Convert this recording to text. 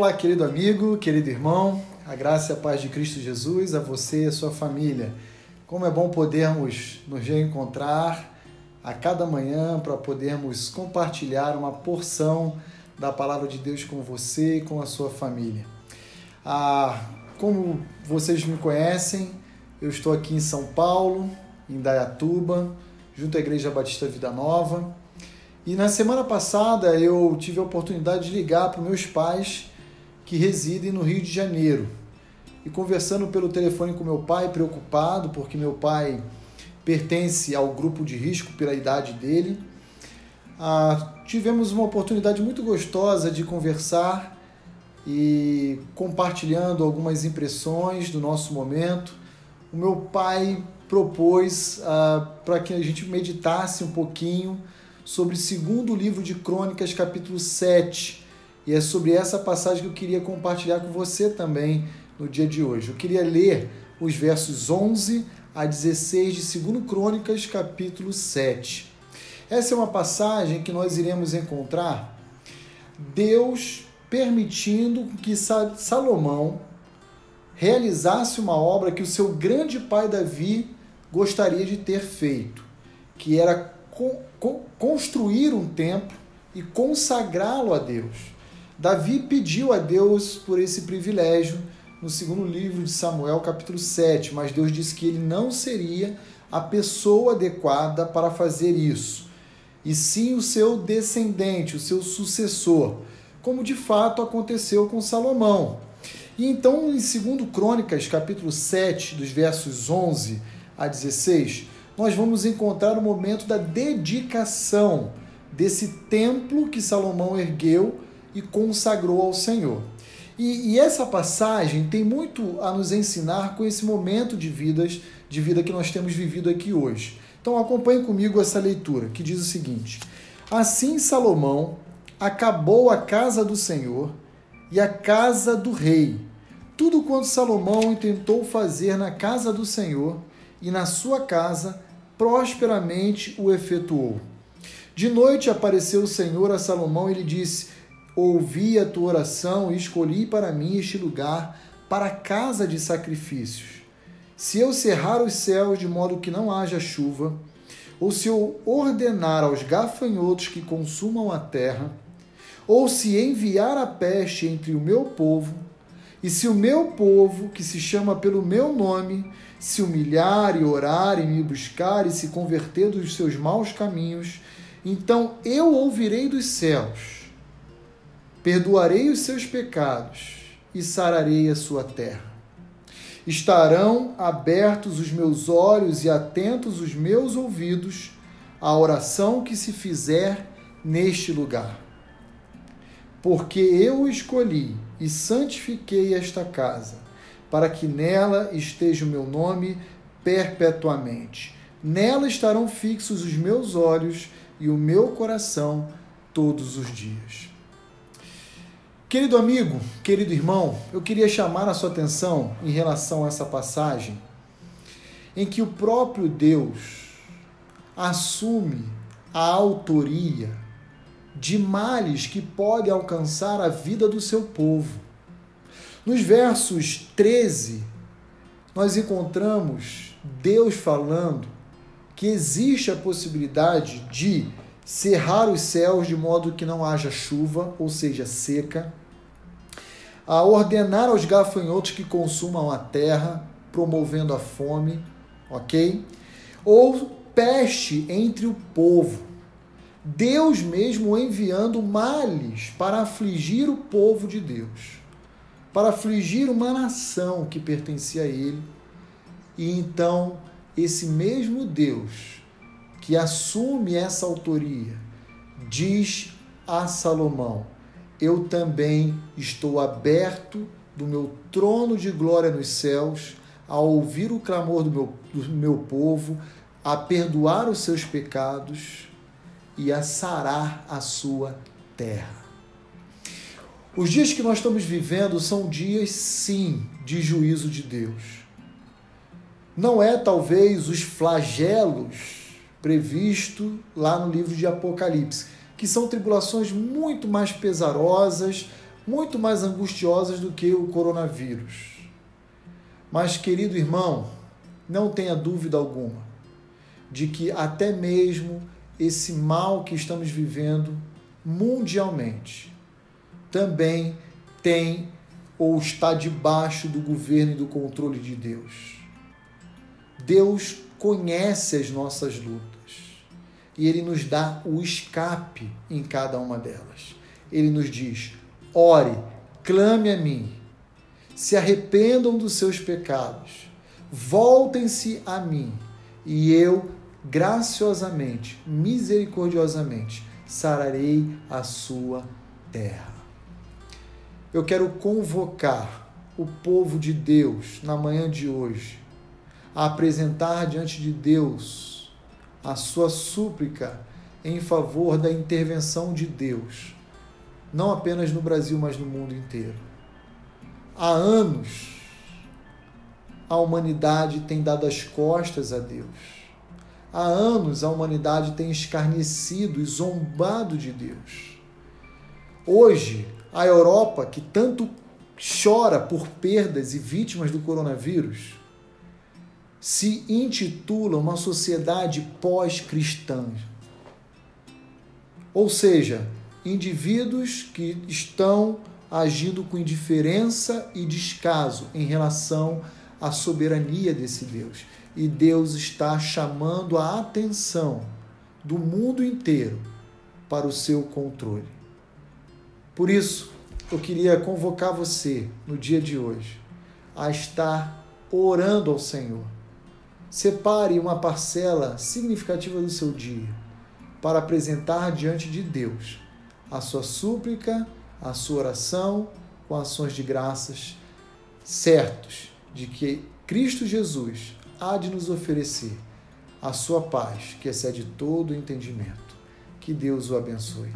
Olá, querido amigo, querido irmão, a graça e a paz de Cristo Jesus, a você e a sua família. Como é bom podermos nos reencontrar a cada manhã para podermos compartilhar uma porção da palavra de Deus com você e com a sua família. Ah, como vocês me conhecem, eu estou aqui em São Paulo, em Dayatuba, junto à Igreja Batista Vida Nova. E na semana passada eu tive a oportunidade de ligar para meus pais que residem no Rio de Janeiro. E conversando pelo telefone com meu pai, preocupado, porque meu pai pertence ao grupo de risco pela idade dele, ah, tivemos uma oportunidade muito gostosa de conversar e compartilhando algumas impressões do nosso momento. O meu pai propôs ah, para que a gente meditasse um pouquinho sobre o segundo livro de Crônicas, capítulo 7. E é sobre essa passagem que eu queria compartilhar com você também no dia de hoje. Eu queria ler os versos 11 a 16 de 2 Crônicas, capítulo 7. Essa é uma passagem que nós iremos encontrar Deus permitindo que Salomão realizasse uma obra que o seu grande pai Davi gostaria de ter feito, que era construir um templo e consagrá-lo a Deus. Davi pediu a Deus por esse privilégio no segundo livro de Samuel, capítulo 7, mas Deus disse que ele não seria a pessoa adequada para fazer isso, e sim o seu descendente, o seu sucessor, como de fato aconteceu com Salomão. E então, em 2 Crônicas, capítulo 7, dos versos 11 a 16, nós vamos encontrar o momento da dedicação desse templo que Salomão ergueu e consagrou ao Senhor. E, e, essa passagem tem muito a nos ensinar com esse momento de vidas, de vida que nós temos vivido aqui hoje. Então acompanhe comigo essa leitura, que diz o seguinte: Assim Salomão acabou a casa do Senhor e a casa do rei. Tudo quanto Salomão intentou fazer na casa do Senhor e na sua casa prosperamente o efetuou. De noite apareceu o Senhor a Salomão e lhe disse: Ouvi a tua oração e escolhi para mim este lugar para a casa de sacrifícios. Se eu cerrar os céus de modo que não haja chuva, ou se eu ordenar aos gafanhotos que consumam a terra, ou se enviar a peste entre o meu povo, e se o meu povo, que se chama pelo meu nome, se humilhar e orar e me buscar e se converter dos seus maus caminhos, então eu ouvirei dos céus, perdoarei os seus pecados e sararei a sua terra. Estarão abertos os meus olhos e atentos os meus ouvidos à oração que se fizer neste lugar. Porque eu escolhi e santifiquei esta casa para que nela esteja o meu nome perpetuamente. Nela estarão fixos os meus olhos e o meu coração todos os dias. Querido amigo, querido irmão, eu queria chamar a sua atenção em relação a essa passagem em que o próprio Deus assume a autoria de males que podem alcançar a vida do seu povo. Nos versos 13, nós encontramos Deus falando que existe a possibilidade de cerrar os céus de modo que não haja chuva, ou seja, seca, a ordenar aos gafanhotos que consumam a terra, promovendo a fome, ok? Ou peste entre o povo. Deus mesmo enviando males para afligir o povo de Deus para afligir uma nação que pertencia a ele. E então, esse mesmo Deus que assume essa autoria diz a Salomão: Eu também estou aberto do meu trono de glória nos céus a ouvir o clamor do meu, do meu povo, a perdoar os seus pecados e a sarar a sua terra. Os dias que nós estamos vivendo são dias, sim, de juízo de Deus. Não é talvez os flagelos previsto lá no livro de Apocalipse, que são tribulações muito mais pesarosas, muito mais angustiosas do que o coronavírus. Mas, querido irmão, não tenha dúvida alguma de que até mesmo esse mal que estamos vivendo mundialmente também tem ou está debaixo do governo e do controle de Deus. Deus conhece as nossas lutas e ele nos dá o escape em cada uma delas. Ele nos diz: ore, clame a mim, se arrependam dos seus pecados, voltem-se a mim, e eu graciosamente, misericordiosamente, sararei a sua terra. Eu quero convocar o povo de Deus na manhã de hoje a apresentar diante de Deus a sua súplica em favor da intervenção de Deus, não apenas no Brasil, mas no mundo inteiro. Há anos a humanidade tem dado as costas a Deus Há anos a humanidade tem escarnecido e zombado de Deus. Hoje, a Europa, que tanto chora por perdas e vítimas do coronavírus, se intitula uma sociedade pós-cristã. Ou seja, indivíduos que estão agindo com indiferença e descaso em relação à soberania desse Deus e Deus está chamando a atenção do mundo inteiro para o seu controle. Por isso, eu queria convocar você no dia de hoje a estar orando ao Senhor. Separe uma parcela significativa do seu dia para apresentar diante de Deus a sua súplica, a sua oração com ações de graças, certos de que Cristo Jesus há de nos oferecer a sua paz, que excede todo o entendimento. Que Deus o abençoe.